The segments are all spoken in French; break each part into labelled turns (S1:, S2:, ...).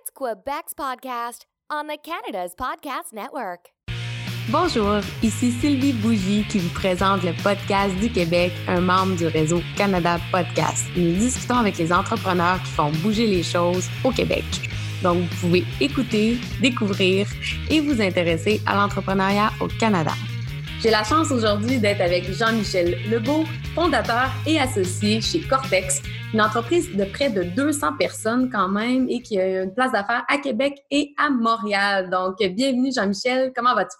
S1: It's Quebec's podcast on the Canada's Podcast Network.
S2: Bonjour, ici Sylvie Bougie qui vous présente le podcast du Québec, un membre du réseau Canada Podcast. Nous discutons avec les entrepreneurs qui font bouger les choses au Québec. Donc, vous pouvez écouter, découvrir et vous intéresser à l'entrepreneuriat au Canada. J'ai la chance aujourd'hui d'être avec Jean-Michel Lebeau, fondateur et associé chez Cortex, une entreprise de près de 200 personnes quand même et qui a une place d'affaires à Québec et à Montréal. Donc, bienvenue Jean-Michel, comment vas-tu?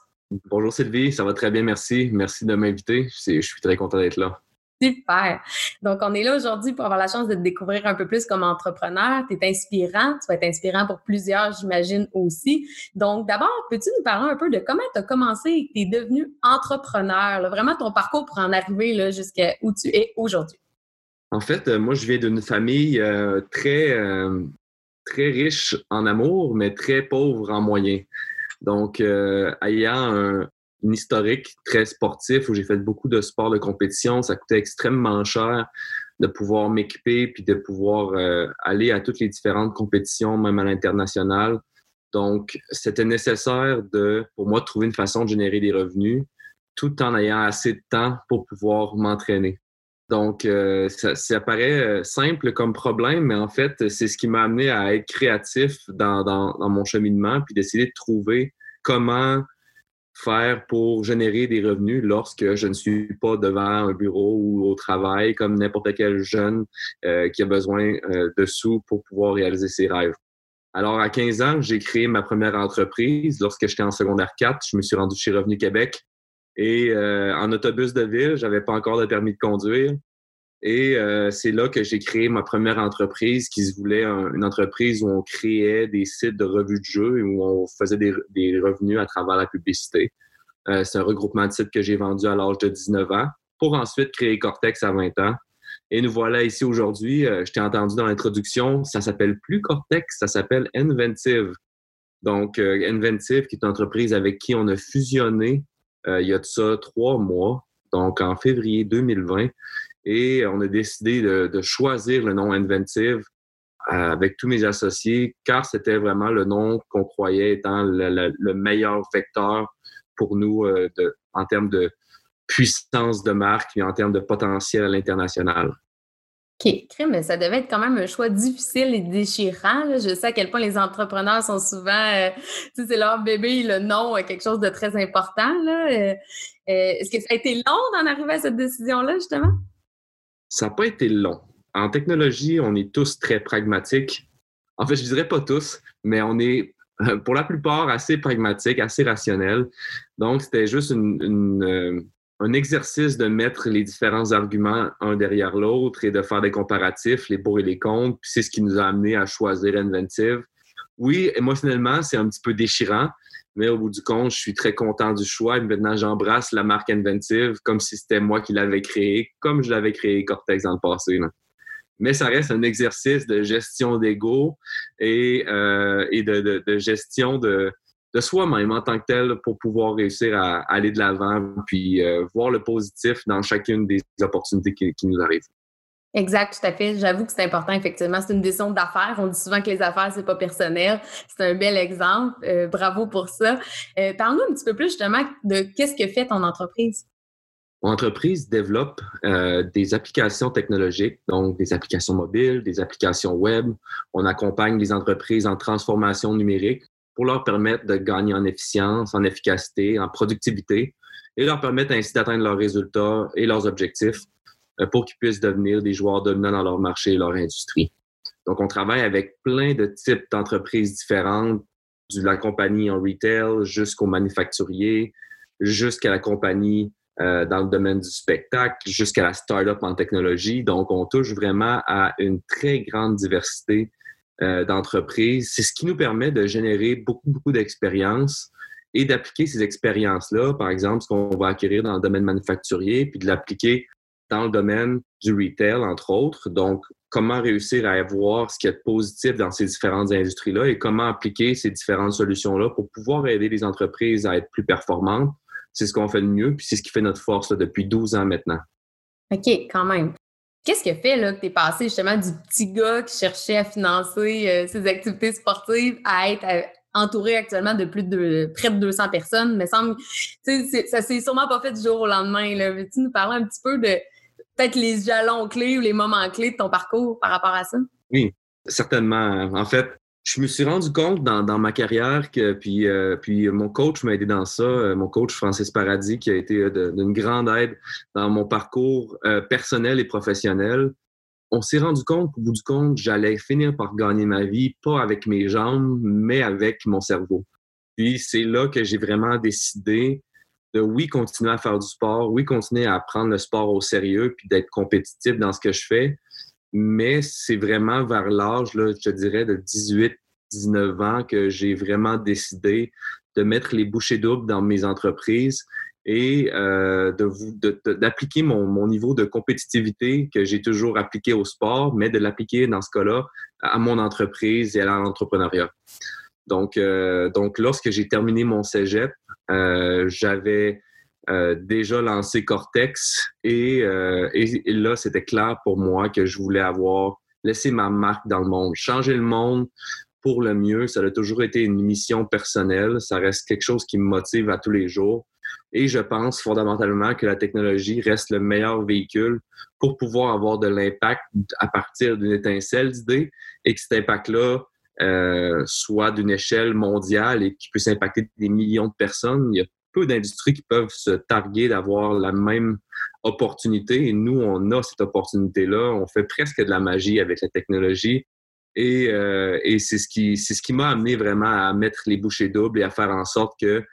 S3: Bonjour Sylvie, ça va très bien, merci. Merci de m'inviter. Je suis très content d'être là.
S2: Super. Donc, on est là aujourd'hui pour avoir la chance de te découvrir un peu plus comme entrepreneur. Tu es inspirant. Tu vas être inspirant pour plusieurs, j'imagine aussi. Donc, d'abord, peux-tu nous parler un peu de comment tu as commencé et tu es devenu entrepreneur? vraiment ton parcours pour en arriver jusqu'à où tu es aujourd'hui.
S3: En fait, euh, moi, je viens d'une famille euh, très, euh, très riche en amour, mais très pauvre en moyens. Donc, ayant un, une historique très sportif où j'ai fait beaucoup de sports de compétition. Ça coûtait extrêmement cher de pouvoir m'équiper puis de pouvoir euh, aller à toutes les différentes compétitions, même à l'international. Donc, c'était nécessaire de, pour moi, trouver une façon de générer des revenus tout en ayant assez de temps pour pouvoir m'entraîner. Donc, euh, ça, ça, paraît euh, simple comme problème, mais en fait, c'est ce qui m'a amené à être créatif dans, dans, dans mon cheminement, puis d'essayer de trouver comment faire pour générer des revenus lorsque je ne suis pas devant un bureau ou au travail comme n'importe quel jeune euh, qui a besoin de sous pour pouvoir réaliser ses rêves. Alors, à 15 ans, j'ai créé ma première entreprise. Lorsque j'étais en secondaire 4, je me suis rendu chez Revenu Québec. Et euh, en autobus de ville, j'avais pas encore de permis de conduire. Et euh, c'est là que j'ai créé ma première entreprise qui se voulait une entreprise où on créait des sites de revues de jeux et où on faisait des, revenus à travers la publicité. Euh, c'est un regroupement de sites que j'ai vendu à l'âge de 19 ans pour ensuite créer Cortex à 20 ans. Et nous voilà ici aujourd'hui. Euh, je t'ai entendu dans l'introduction, ça s'appelle plus Cortex, ça s'appelle Inventive. Donc, Inventive, qui est une entreprise avec qui on a fusionné il y a de ça trois mois, donc en février 2020 et on a décidé de, choisir le nom Inventive euh, avec tous mes associés, car c'était vraiment le nom qu'on croyait étant le, meilleur vecteur pour nous euh, en termes de puissance de marque et en termes de potentiel à l'international.
S2: OK, mais ça devait être quand même un choix difficile et déchirant. Je sais à quel point les entrepreneurs sont souvent, euh, tu sais, c'est leur bébé, le nom, quelque chose de très important. Est-ce que ça a été long d'en arriver à cette décision-là, justement?
S3: Ça n'a pas été long. En technologie, on est tous très pragmatiques. En fait, je ne dirais pas tous, mais on est pour la plupart assez pragmatiques, assez rationnels. Donc, c'était juste euh, un exercice de mettre les différents arguments un derrière l'autre et de faire des comparatifs, les pour et les contre. Puis c'est ce qui nous a amené à choisir Inventive. Oui, émotionnellement, c'est un petit peu déchirant, mais au bout du compte, je suis très content du choix. Et maintenant, j'embrasse la marque Inventive comme si c'était moi qui l'avais créée, comme je l'avais créé Cortex dans le passé. Mais ça reste un exercice de gestion d'ego et, euh, et de, gestion de, de soi-même en tant que tel pour pouvoir réussir à aller de l'avant puis euh, voir le positif dans chacune des opportunités qui, qui nous arrivent.
S2: Exact, tout à fait. J'avoue que c'est important, effectivement. C'est une décision d'affaires. On dit souvent que les affaires, c'est pas personnel. C'est un bel exemple. Euh, bravo pour ça. Euh, Parle-nous un petit peu plus justement de qu'est-ce que fait ton entreprise?
S3: Mon entreprise développe euh, des applications technologiques, donc des applications mobiles, des applications web. On accompagne les entreprises en transformation numérique pour leur permettre de gagner en efficience, en efficacité, en productivité et leur permettre ainsi d'atteindre leurs résultats et leurs objectifs euh, pour qu'ils puissent devenir des joueurs dominants dans leur marché et leur industrie. Donc, on travaille avec plein de types d'entreprises différentes, de la compagnie en retail jusqu'au manufacturier, jusqu'à la compagnie euh, dans le domaine du spectacle, jusqu'à la start-up en technologie. Donc, on touche vraiment à une très grande diversité euh, d'entreprises. C'est ce qui nous permet de générer beaucoup, beaucoup d'expériences et d'appliquer ces expériences-là, par exemple, ce qu'on va acquérir dans le domaine manufacturier, puis de l'appliquer dans le domaine du retail, entre autres. Donc, comment réussir à avoir ce qui est positif dans ces différentes industries-là et comment appliquer ces différentes solutions-là pour pouvoir aider les entreprises à être plus performantes. C'est ce qu'on fait de mieux, puis c'est ce qui fait notre force depuis 12 ans maintenant.
S2: OK, quand même. Qu'est-ce qui a fait là, que tu es passé justement du petit gars qui cherchait à financer euh, ses activités sportives à être euh, entouré actuellement de plus de près de 200 personnes? Mais semble, ça s'est sûrement pas fait du jour au lendemain. Veux-tu nous parler un petit peu de peut-être les jalons clés ou les moments clés de ton parcours par rapport à ça?
S3: Oui, certainement. En fait, je me suis rendu compte dans, ma carrière que, puis, euh, puis mon coach m'a aidé dans ça, euh, mon coach Francis Paradis, qui a été euh, d'une grande aide dans mon parcours personnel et professionnel. On s'est rendu compte qu'au bout du compte, j'allais finir par gagner ma vie, pas avec mes jambes, mais avec mon cerveau. Puis c'est là que j'ai vraiment décidé de, oui, continuer à faire du sport, oui, continuer à prendre le sport au sérieux, puis d'être compétitif dans ce que je fais, mais c'est vraiment vers l'âge, je te dirais, de 18, 19 ans que j'ai vraiment décidé de mettre les bouchées doubles dans mes entreprises et euh, d'appliquer mon, mon, niveau de compétitivité que j'ai toujours appliqué au sport, mais de l'appliquer dans ce cas-là à mon entreprise et à l'entrepreneuriat. Donc, euh, donc, lorsque j'ai terminé mon cégep, euh, j'avais euh, déjà lancé Cortex euh, et, là, c'était clair pour moi que je voulais avoir laissé ma marque dans le monde, changer le monde pour le mieux. Ça a toujours été une mission personnelle. Ça reste quelque chose qui me motive à tous les jours. Et je pense fondamentalement que la technologie reste le meilleur véhicule pour pouvoir avoir de l'impact à partir d'une étincelle d'idées et que cet impact-là euh, soit d'une échelle mondiale et qui puisse impacter des millions de personnes. Peu d'industries qui peuvent se targuer d'avoir la même opportunité. Et nous, on a cette opportunité-là. On fait presque de la magie avec la technologie. Et, euh, c'est ce qui, m'a amené vraiment à mettre les bouchées doubles et à faire en sorte que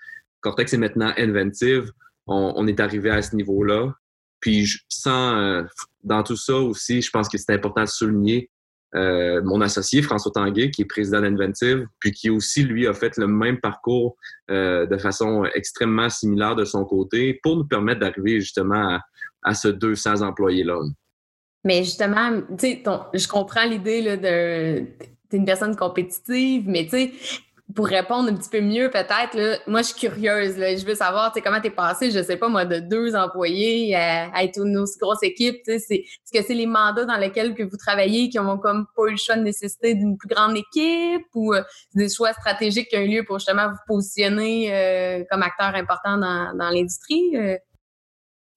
S3: Cortex est maintenant inventive. On, est arrivé à ce niveau-là. Puis, sans, euh, dans tout ça aussi, je pense que c'est important de souligner euh, mon associé François Tanguay, qui est président d'Inventive, puis qui aussi, lui, a fait le même parcours euh, de façon extrêmement similaire de son côté pour nous permettre d'arriver justement à, ce 200 employés-là.
S2: Mais justement, tu sais, je comprends l'idée de t'es une personne compétitive, mais tu sais, pour répondre un petit peu mieux, peut-être, moi, je suis curieuse. Je veux savoir comment tu es passé, je sais pas, moi, de deux employés à, être une grosse équipe. Est-ce que c'est les mandats dans lesquels que vous travaillez qui ont comme pas eu le choix de nécessiter d'une plus grande équipe ou euh, des choix stratégiques qui ont eu lieu pour justement vous positionner euh, comme acteur important dans, dans l'industrie? Euh?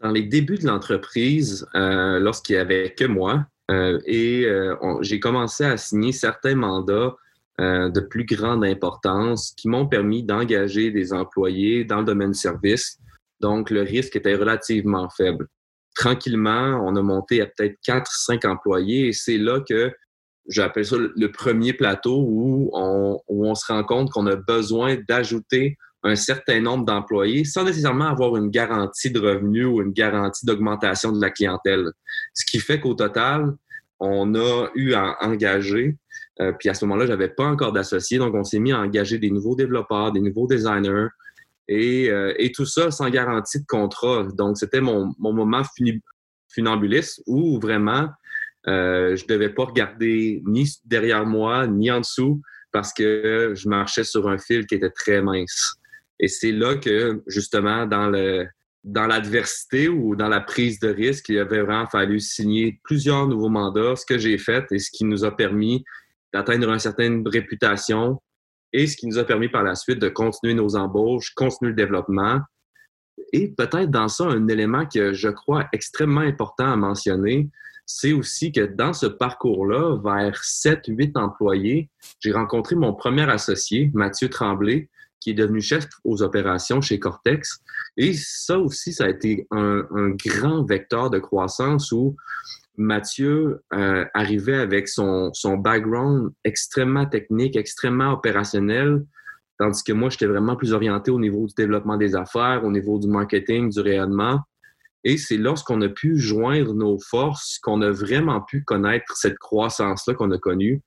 S3: Dans les débuts de l'entreprise, lorsqu'il n'y avait que moi, et j'ai commencé à signer certains mandats euh, de plus grande importance qui m'ont permis d'engager des employés dans le domaine service. Donc, le risque était relativement faible. Tranquillement, on a monté à peut-être 4-5 employés et c'est là que j'appelle ça le premier plateau où on, où on se rend compte qu'on a besoin d'ajouter un certain nombre d'employés sans nécessairement avoir une garantie de revenus ou une garantie d'augmentation de la clientèle. Ce qui fait qu'au total, on a eu à engager euh, puis à ce moment-là, j'avais pas encore d'associés, donc on s'est mis à engager des nouveaux développeurs, des nouveaux designers, et, euh, et tout ça sans garantie de contrat. Donc c'était mon, mon, moment funambuliste où vraiment euh, je devais pas regarder ni derrière moi ni en dessous parce que je marchais sur un fil qui était très mince. Et c'est là que justement dans le dans l'adversité ou dans la prise de risque, il avait vraiment fallu signer plusieurs nouveaux mandats, ce que j'ai fait et ce qui nous a permis d'atteindre une certaine réputation et ce qui nous a permis par la suite de continuer nos embauches, continuer le développement. Et peut-être dans ça, un élément que je crois extrêmement important à mentionner, c'est aussi que dans ce parcours-là, vers 7-8 employés, j'ai rencontré mon premier associé, Mathieu Tremblay, qui est devenu chef aux opérations chez Cortex. Et ça aussi, ça a été un, un grand vecteur de croissance où Mathieu euh, arrivait avec son, background extrêmement technique, extrêmement opérationnel, tandis que moi, j'étais vraiment plus orienté au niveau du développement des affaires, au niveau du marketing, du rayonnement. Et c'est lorsqu'on a pu joindre nos forces qu'on a vraiment pu connaître cette croissance-là qu'on a connue.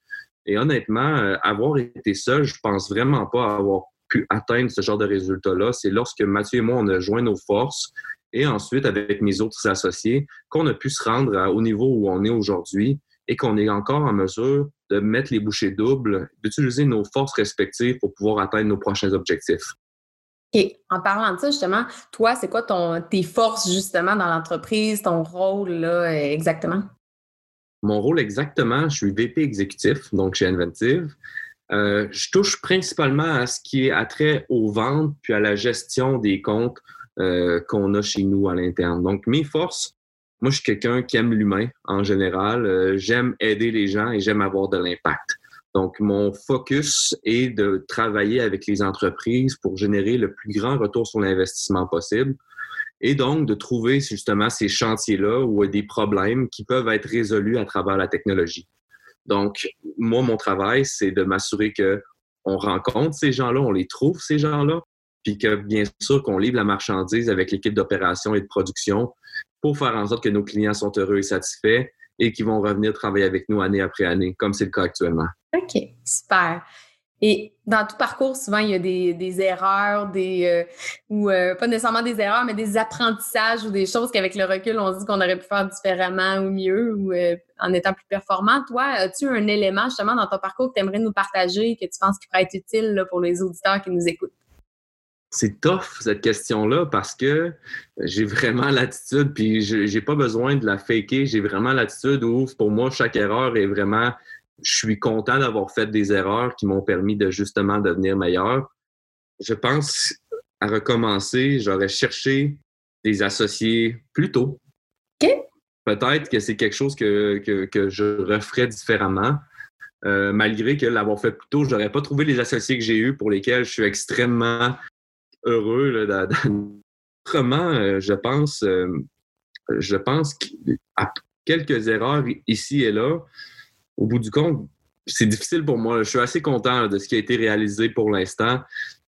S3: Et honnêtement, euh, avoir été seul, je pense vraiment pas avoir pu atteindre ce genre de résultat-là. C'est lorsque Mathieu et moi, on a joint nos forces et ensuite avec mes autres associés, qu'on a pu se rendre au niveau où on est aujourd'hui et qu'on est encore en mesure de mettre les bouchées doubles, d'utiliser nos forces respectives pour pouvoir atteindre nos prochains objectifs.
S2: Et en parlant de ça, justement, toi, c'est quoi ton, tes forces justement dans l'entreprise, ton rôle là, exactement?
S3: mon rôle exactement, je suis VP exécutif, donc chez Inventive. Euh, je touche principalement à ce qui est attrait aux ventes puis à la gestion des comptes euh, qu'on a chez nous à l'interne. Donc, mes forces, moi, je suis quelqu'un qui aime l'humain en général. Euh, j'aime aider les gens et j'aime avoir de l'impact. Donc, mon focus est de travailler avec les entreprises pour générer le plus grand retour sur l'investissement possible et donc de trouver justement ces chantiers-là a des problèmes qui peuvent être résolus à travers la technologie. Donc, moi, mon travail, c'est de m'assurer que on rencontre ces gens-là, on les trouve, ces gens-là, puis que bien sûr qu'on livre la marchandise avec l'équipe d'opération et de production pour faire en sorte que nos clients sont heureux et satisfaits et qu'ils vont revenir travailler avec nous année après année, comme c'est le cas actuellement.
S2: OK, super. Et dans tout parcours, souvent, il y a des, erreurs, des euh, ou euh, pas nécessairement des erreurs, mais des apprentissages ou des choses qu'avec le recul, on dit qu'on aurait pu faire différemment ou mieux ou euh, en étant plus performant. Toi, as-tu un élément justement dans ton parcours que tu aimerais nous partager, que tu penses qui pourrait être utile pour les auditeurs qui nous écoutent?
S3: C'est tough cette question-là parce que j'ai vraiment l'attitude, puis j'ai pas besoin de la faker. J'ai vraiment l'attitude où pour moi chaque erreur est vraiment je suis content d'avoir fait des erreurs qui m'ont permis de justement devenir meilleur. Je pense à recommencer, j'aurais cherché des associés plus tôt. Peut-être que c'est quelque chose que, que, je referais différemment. Euh, malgré que l'avoir fait plus tôt, je n'aurais pas trouvé les associés que j'ai eus pour lesquels je suis extrêmement heureux. Autrement, euh, je pense, euh, je pense quelques erreurs ici et là, au bout du compte, c'est difficile pour moi. Je suis assez content de ce qui a été réalisé pour l'instant.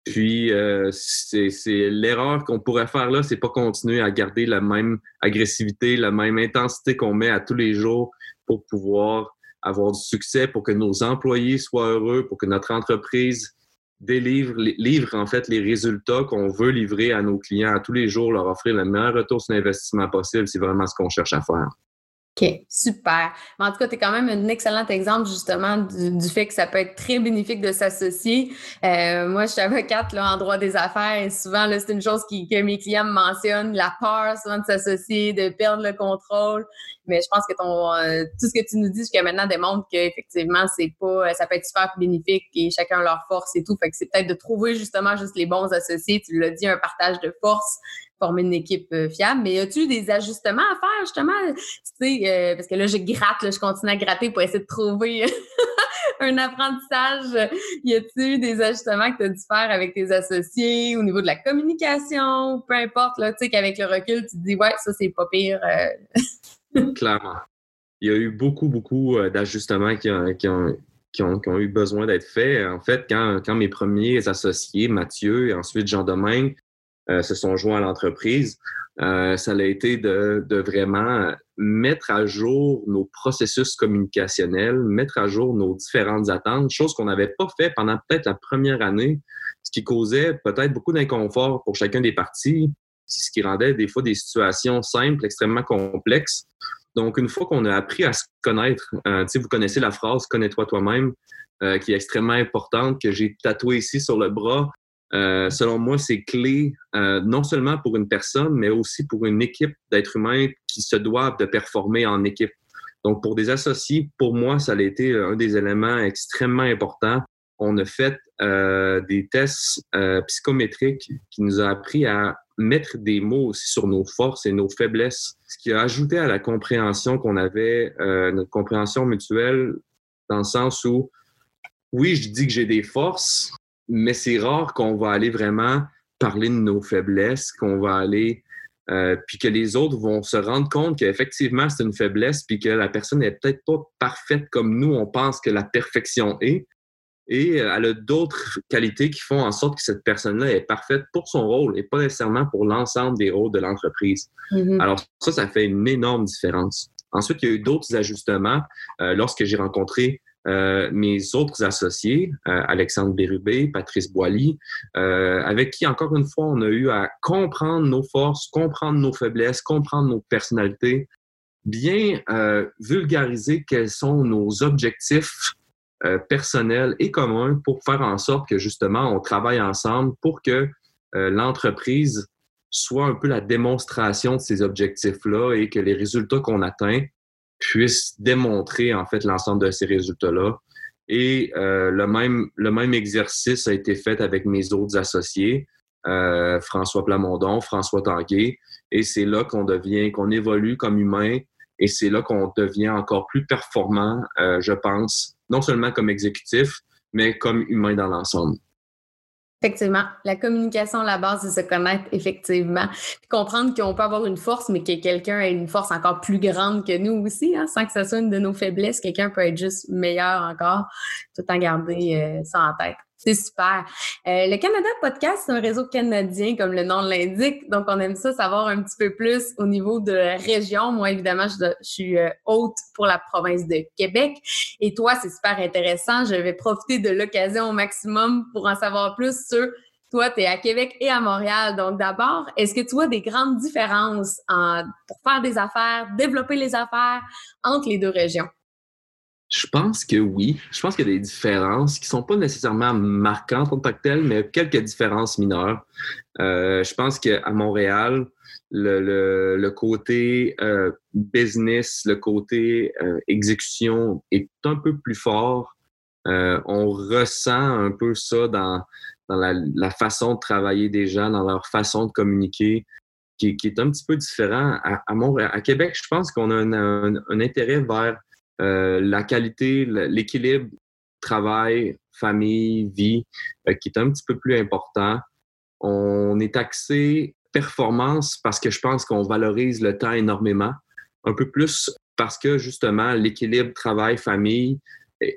S3: Puis, euh, c'est l'erreur qu'on pourrait faire là, c'est pas continuer à garder la même agressivité, la même intensité qu'on met à tous les jours pour pouvoir avoir du succès, pour que nos employés soient heureux, pour que notre entreprise délivre, livre en fait les résultats qu'on veut livrer à nos clients à tous les jours, leur offrir le meilleur retour sur l'investissement possible. C'est vraiment ce qu'on cherche à faire.
S2: OK, super. Mais en tout cas, tu es quand même un excellent exemple justement du, fait que ça peut être très bénéfique de s'associer. Euh, moi, je suis avocate là, en droit des affaires et souvent, c'est une chose qui, que mes clients me mentionnent, la peur souvent de s'associer, de perdre le contrôle. Mais je pense que ton euh, tout ce que tu nous dis jusqu'à maintenant démontre qu'effectivement, c'est pas ça peut être super bénéfique et chacun leur force et tout. Fait que c'est peut-être de trouver justement juste les bons associés. Tu l'as dit, un partage de force former une équipe euh, fiable. Mais as-tu des ajustements à faire, justement? Tu sais, euh, parce que là, je gratte, je continue à gratter pour essayer de trouver un apprentissage. Y a-tu des ajustements que tu as dû faire avec tes associés au niveau de la communication, peu importe, là, tu sais, qu'avec le recul, tu te dis, ouais, ça, c'est pas pire.
S3: Euh. Clairement. Il y a eu beaucoup, beaucoup d'ajustements qui ont, qui ont, qui ont, eu besoin d'être faits. En fait, quand, quand mes premiers associés, Mathieu et ensuite Jean-Domingue, se sont joints à l'entreprise. Euh, ça a été de, de, vraiment mettre à jour nos processus communicationnels, mettre à jour nos différentes attentes, chose qu'on n'avait pas fait pendant peut-être la première année, ce qui causait peut-être beaucoup d'inconfort pour chacun des partis, ce qui rendait des fois des situations simples extrêmement complexes. Donc, une fois qu'on a appris à se connaître, euh, vous connaissez la phrase Connais-toi toi-même, euh, qui est extrêmement importante, que j'ai tatouée ici sur le bras. Euh, selon moi, c'est clé euh, non seulement pour une personne, mais aussi pour une équipe d'êtres humains qui se doivent de performer en équipe. Donc, pour des associés, pour moi, ça a été un des éléments extrêmement importants. On a fait euh, des tests psychométriques qui nous ont appris à mettre des mots aussi sur nos forces et nos faiblesses, ce qui a ajouté à la compréhension qu'on avait, notre compréhension mutuelle, dans le sens où, oui, je dis que j'ai des forces, mais c'est rare qu'on va aller vraiment parler de nos faiblesses, qu'on va aller, euh, puis que les autres vont se rendre compte qu'effectivement c'est une faiblesse, puis que la personne n'est peut-être pas parfaite comme nous, on pense que la perfection est. Et euh, elle a d'autres qualités qui font en sorte que cette personne-là est parfaite pour son rôle et pas nécessairement pour l'ensemble des rôles de l'entreprise. Mm-hmm. Alors ça, ça fait une énorme différence. Ensuite, il y a eu d'autres ajustements euh, lorsque j'ai rencontré euh, mes autres associés, euh, Alexandre Bérubé, Patrice Boilly, euh, avec qui, encore une fois, on a eu à comprendre nos forces, comprendre nos faiblesses, comprendre nos personnalités, bien vulgariser quels sont nos objectifs personnels et communs pour faire en sorte que, justement, on travaille ensemble pour que l'entreprise soit un peu la démonstration de ces objectifs-là et que les résultats qu'on atteint puisse démontrer en fait l'ensemble de ces résultats-là. Et euh, le, même, le même exercice a été fait avec mes autres associés, euh, François Plamondon, François Tanguay. Et c'est là qu'on devient, qu'on évolue comme humain et c'est là qu'on devient encore plus performant, euh, je pense, non seulement comme exécutif, mais comme humain dans l'ensemble.
S2: Effectivement, la communication, la base, c'est se connaître effectivement. Puis comprendre qu'on peut avoir une force, mais que quelqu'un a une force encore plus grande que nous aussi, hein, sans que ça soit une de nos faiblesses. Quelqu'un peut être juste meilleur encore, tout en garder euh, ça en tête. C'est super. Euh, le Canada Podcast, c'est un réseau canadien, comme le nom l'indique. Donc, on aime ça savoir un petit peu plus au niveau de région. Moi, évidemment, je, suis euh, hôte pour la province de Québec. Et toi, c'est super intéressant. Je vais profiter de l'occasion au maximum pour en savoir plus sur toi, tu es à Québec et à Montréal. Donc, d'abord, est-ce que tu vois des grandes différences pour faire des affaires, développer les affaires entre les deux régions?
S3: Je pense que oui. Je pense qu'il y a des différences qui ne sont pas nécessairement marquantes en tant que telles, mais quelques différences mineures. Euh, je pense qu'à Montréal, le, côté euh, business, le côté euh, exécution est un peu plus fort. on ressent un peu ça dans, la, façon de travailler des gens, dans leur façon de communiquer, qui, est un petit peu différent. À, Montréal, à Québec, je pense qu'on a un intérêt vers euh, la qualité, l'équilibre travail, famille, vie, euh, qui est un petit peu plus important. On est axé performance parce que je pense qu'on valorise le temps énormément, un peu plus parce que justement l'équilibre travail-famille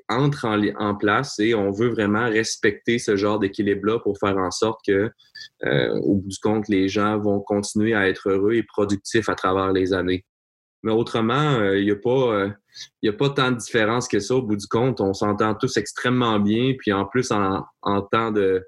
S3: entre en, place et on veut vraiment respecter ce genre d'équilibre-là pour faire en sorte que, euh, au bout du compte, les gens vont continuer à être heureux et productifs à travers les années. Mais autrement, il n'y a pas il n'y a pas tant de différence que ça au bout du compte. On s'entend tous extrêmement bien. Puis en plus, en, temps de,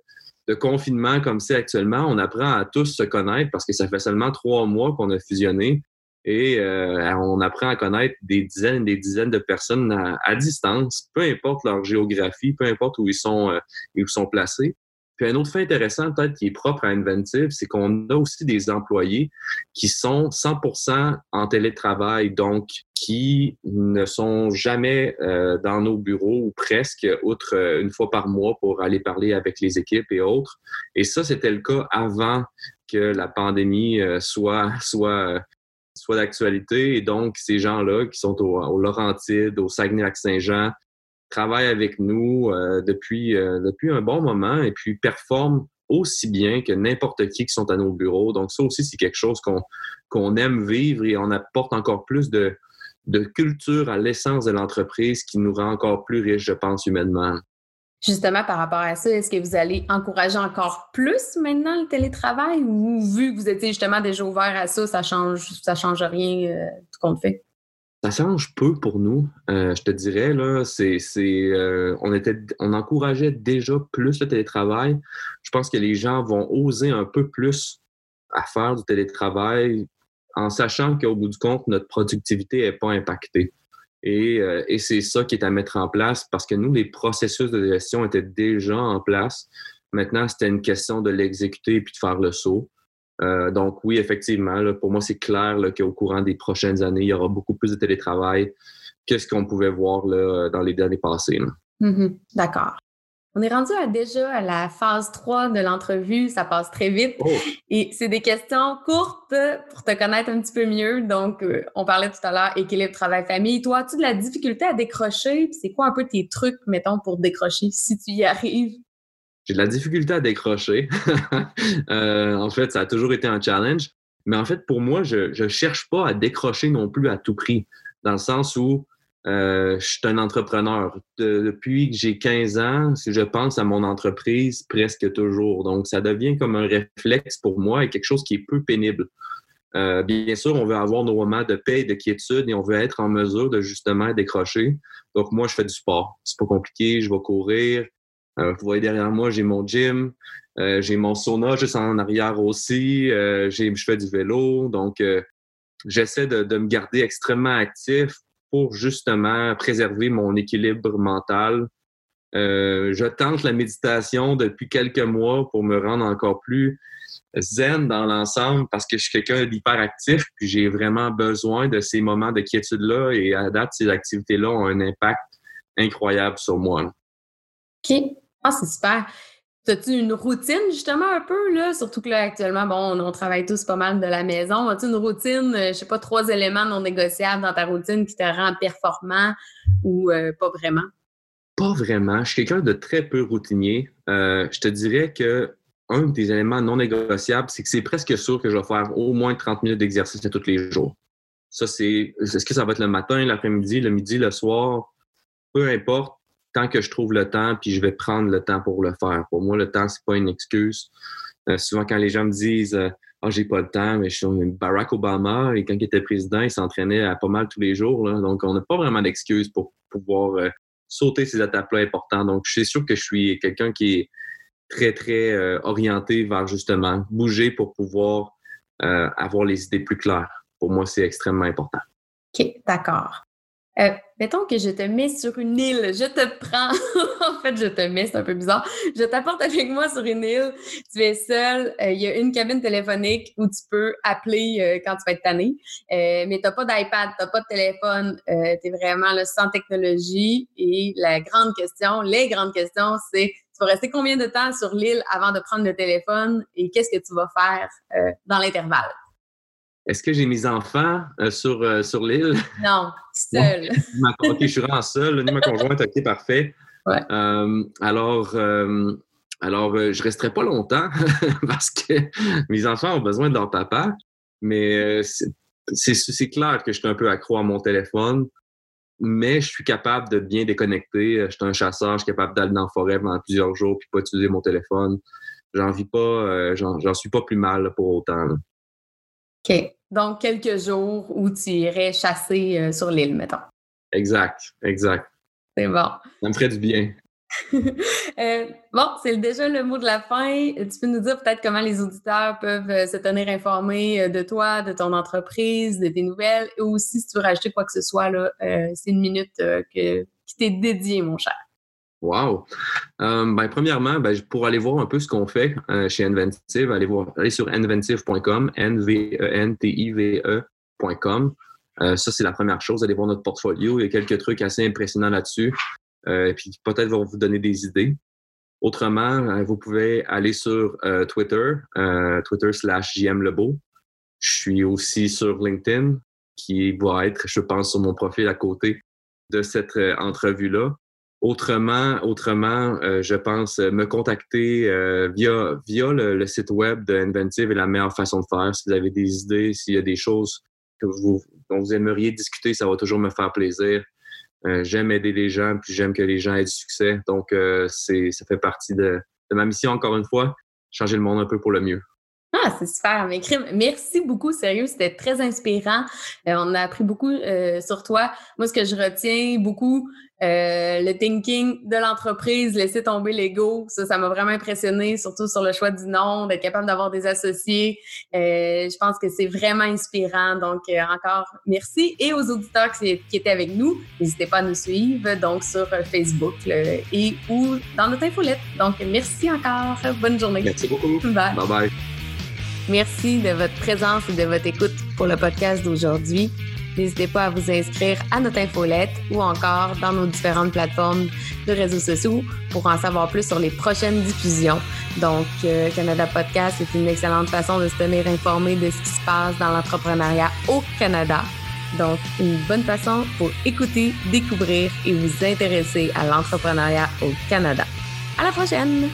S3: confinement comme c'est actuellement, on apprend à tous se connaître parce que ça fait seulement trois mois qu'on a fusionné. Et euh, on apprend à connaître des dizaines et des dizaines de personnes à, distance, peu importe leur géographie, peu importe où ils sont, euh, où ils sont placés. Puis un autre fait intéressant, peut-être qui est propre à Inventive, c'est qu'on a aussi des employés qui sont 100% en télétravail, donc qui ne sont jamais euh, dans nos bureaux ou presque, outre euh, une fois par mois pour aller parler avec les équipes et autres. Et ça, c'était le cas avant que la pandémie euh, soit soit soit d'actualité. Et donc, ces gens-là qui sont au, au Laurentide, au Saguenay-Lac-Saint-Jean, travaillent avec nous euh, depuis, euh, depuis un bon moment et puis performent aussi bien que n'importe qui qui sont à nos bureaux. Donc, ça aussi, c'est quelque chose qu'on qu'on aime vivre et on apporte encore plus de, de culture à l'essence de l'entreprise qui nous rend encore plus riches, je pense, humainement.
S2: Justement, par rapport à ça, est-ce que vous allez encourager encore plus maintenant le télétravail ou vu que vous étiez justement déjà ouvert à ça, ça change, ça change rien euh, tout compte fait?
S3: Ça change peu pour nous, euh, je te dirais. Là, c'est, euh, on, était, on encourageait déjà plus le télétravail. Je pense que les gens vont oser un peu plus à faire du télétravail en sachant qu'au bout du compte, notre productivité n'est pas impactée. Et, euh, et c'est ça qui est à mettre en place parce que nous, les processus de gestion étaient déjà en place. Maintenant, c'était une question de l'exécuter et puis de faire le saut. Euh, donc oui, effectivement, pour moi, c'est clair qu'au courant des prochaines années, il y aura beaucoup plus de télétravail que ce qu'on pouvait voir là, dans les années passées.
S2: Mm-hmm. D'accord. On est rendu à déjà à la phase 3 de l'entrevue. Ça passe très vite. Oh. Et c'est des questions courtes pour te connaître un petit peu mieux. Donc, euh, on parlait tout à l'heure équilibre travail-famille. Toi, as-tu de la difficulté à décrocher? C'est quoi un peu tes trucs, mettons, pour décrocher si tu y arrives?
S3: J'ai de la difficulté à décrocher. Euh, en fait, ça a toujours été un challenge. Mais en fait, pour moi, je ne cherche pas à décrocher non plus à tout prix, dans le sens où euh, je suis un entrepreneur. depuis que j'ai 15 ans, je pense à mon entreprise presque toujours. Donc, ça devient comme un réflexe pour moi et quelque chose qui est peu pénible. Euh, bien sûr, on veut avoir nos moments de paix et de quiétude et on veut être en mesure de justement décrocher. Donc, moi, je fais du sport. C'est pas compliqué, je vais courir, euh, vous voyez derrière moi, j'ai mon gym, euh, j'ai mon sauna juste en arrière aussi, euh, je fais du vélo. Donc, j'essaie de, me garder extrêmement actif pour justement préserver mon équilibre mental. je tente la méditation depuis quelques mois pour me rendre encore plus zen dans l'ensemble parce que je suis quelqu'un d'hyperactif, puis j'ai vraiment besoin de ces moments de quiétude-là. Et à date, ces activités-là ont un impact incroyable sur moi.
S2: OK. Ah, c'est super. As-tu une routine, justement, un peu, là? Surtout que là, actuellement, bon, on, travaille tous pas mal de la maison. As-tu une routine, euh, je sais pas, trois éléments non négociables dans ta routine qui te rend performant ou euh, pas vraiment?
S3: Pas vraiment. Je suis quelqu'un de très peu routinier. Euh, je te dirais que un des éléments non négociables, c'est que c'est presque sûr que je vais faire au moins 30 minutes d'exercice tous les jours. Ça, c'est. Est-ce que ça va être le matin, l'après-midi, le midi, le soir? Peu importe que je trouve le temps, puis je vais prendre le temps pour le faire. Pour moi, le temps, c'est pas une excuse. Euh, souvent, quand les gens me disent euh, Ah, j'ai pas le temps, mais je suis Barack Obama, et quand il était président, il s'entraînait à pas mal tous les jours. donc, on n'a pas vraiment d'excuses pour pouvoir euh, sauter ces étapes-là importantes. Donc, je suis sûr que je suis quelqu'un qui est très, très orienté vers justement bouger pour pouvoir avoir les idées plus claires. Pour moi, c'est extrêmement important.
S2: OK, d'accord. Euh, mettons que je te mets sur une île, je te prends, en fait, je te mets, c'est un peu bizarre, je t'apporte avec moi sur une île, tu es seul, euh, il y a une cabine téléphonique où tu peux appeler euh, quand tu vas être tanné, mais tu pas d'iPad, tu pas de téléphone, tu es vraiment là, sans technologie. Et la grande question, les grandes questions, c'est tu vas rester combien de temps sur l'île avant de prendre le téléphone et qu'est-ce que tu vas faire dans l'intervalle?
S3: Est-ce que j'ai mes enfants euh, sur, euh, sur l'île?
S2: Non, seul.
S3: ok, je suis vraiment seul. Ni ma conjointe, ok, parfait. Euh, alors, alors je ne resterai pas longtemps parce que mes enfants ont besoin de leur papa. Mais c'est clair que je suis un peu accro à mon téléphone. Mais je suis capable de bien déconnecter. Je suis un chasseur, je suis capable d'aller dans la forêt pendant plusieurs jours puis pas utiliser mon téléphone. J'en vis pas, j'en suis pas plus mal pour autant.
S2: OK. Donc, quelques jours où tu irais chasser euh, sur l'île, mettons.
S3: Exact, exact.
S2: C'est bon.
S3: Ça me ferait du bien.
S2: Euh, bon, c'est déjà le mot de la fin. Tu peux nous dire peut-être comment les auditeurs peuvent euh, se tenir informés de toi, de ton entreprise, de tes nouvelles, et aussi si tu veux rajouter quoi que ce soit, là, c'est une minute que, qui t'est dédiée, mon cher.
S3: Wow! Euh, ben, premièrement, ben, pour aller voir un peu ce qu'on fait euh, chez Inventive, allez, voir, allez sur inventive.com, N-V-E-N-T-I-V-E.com. Euh, ça, c'est la première chose. Allez voir notre portfolio. Il y a quelques trucs assez impressionnants là-dessus. et puis peut-être vont vous donner des idées. Autrement, vous pouvez aller sur Twitter, Twitter slash JM Je suis aussi sur LinkedIn, qui va être, je pense, sur mon profil à côté de cette entrevue-là. Autrement, autrement euh, je pense euh, me contacter euh, via, via le, site web de Inventive est la meilleure façon de faire. Si vous avez des idées, s'il y a des choses que vous, dont vous aimeriez discuter, ça va toujours me faire plaisir. j'aime aider les gens, puis j'aime que les gens aient du succès. Donc, c'est, ça fait partie de, de ma mission, encore une fois, changer le monde un peu pour le mieux.
S2: Ah, c'est super. Mais merci beaucoup, sérieux. C'était très inspirant. on a appris beaucoup sur toi. Moi, ce que je retiens beaucoup, euh, le thinking de l'entreprise, laisser tomber l'ego, ça, ça m'a vraiment impressionné, surtout sur le choix du nom, d'être capable d'avoir des associés. Euh, je pense que c'est vraiment inspirant. Donc, euh, encore merci. Et aux auditeurs qui, étaient avec nous, n'hésitez pas à nous suivre donc sur Facebook et ou dans notre infolette. Donc, merci encore. Bonne journée.
S3: Merci beaucoup. Bye bye.
S2: Merci de votre présence et de votre écoute pour le podcast d'aujourd'hui. N'hésitez pas à vous inscrire à notre infolette ou encore dans nos différentes plateformes de réseaux sociaux pour en savoir plus sur les prochaines diffusions. Donc, euh, Canada Podcast est une excellente façon de se tenir informé de ce qui se passe dans l'entrepreneuriat au Canada. Donc, une bonne façon pour écouter, découvrir et vous intéresser à l'entrepreneuriat au Canada. À la prochaine!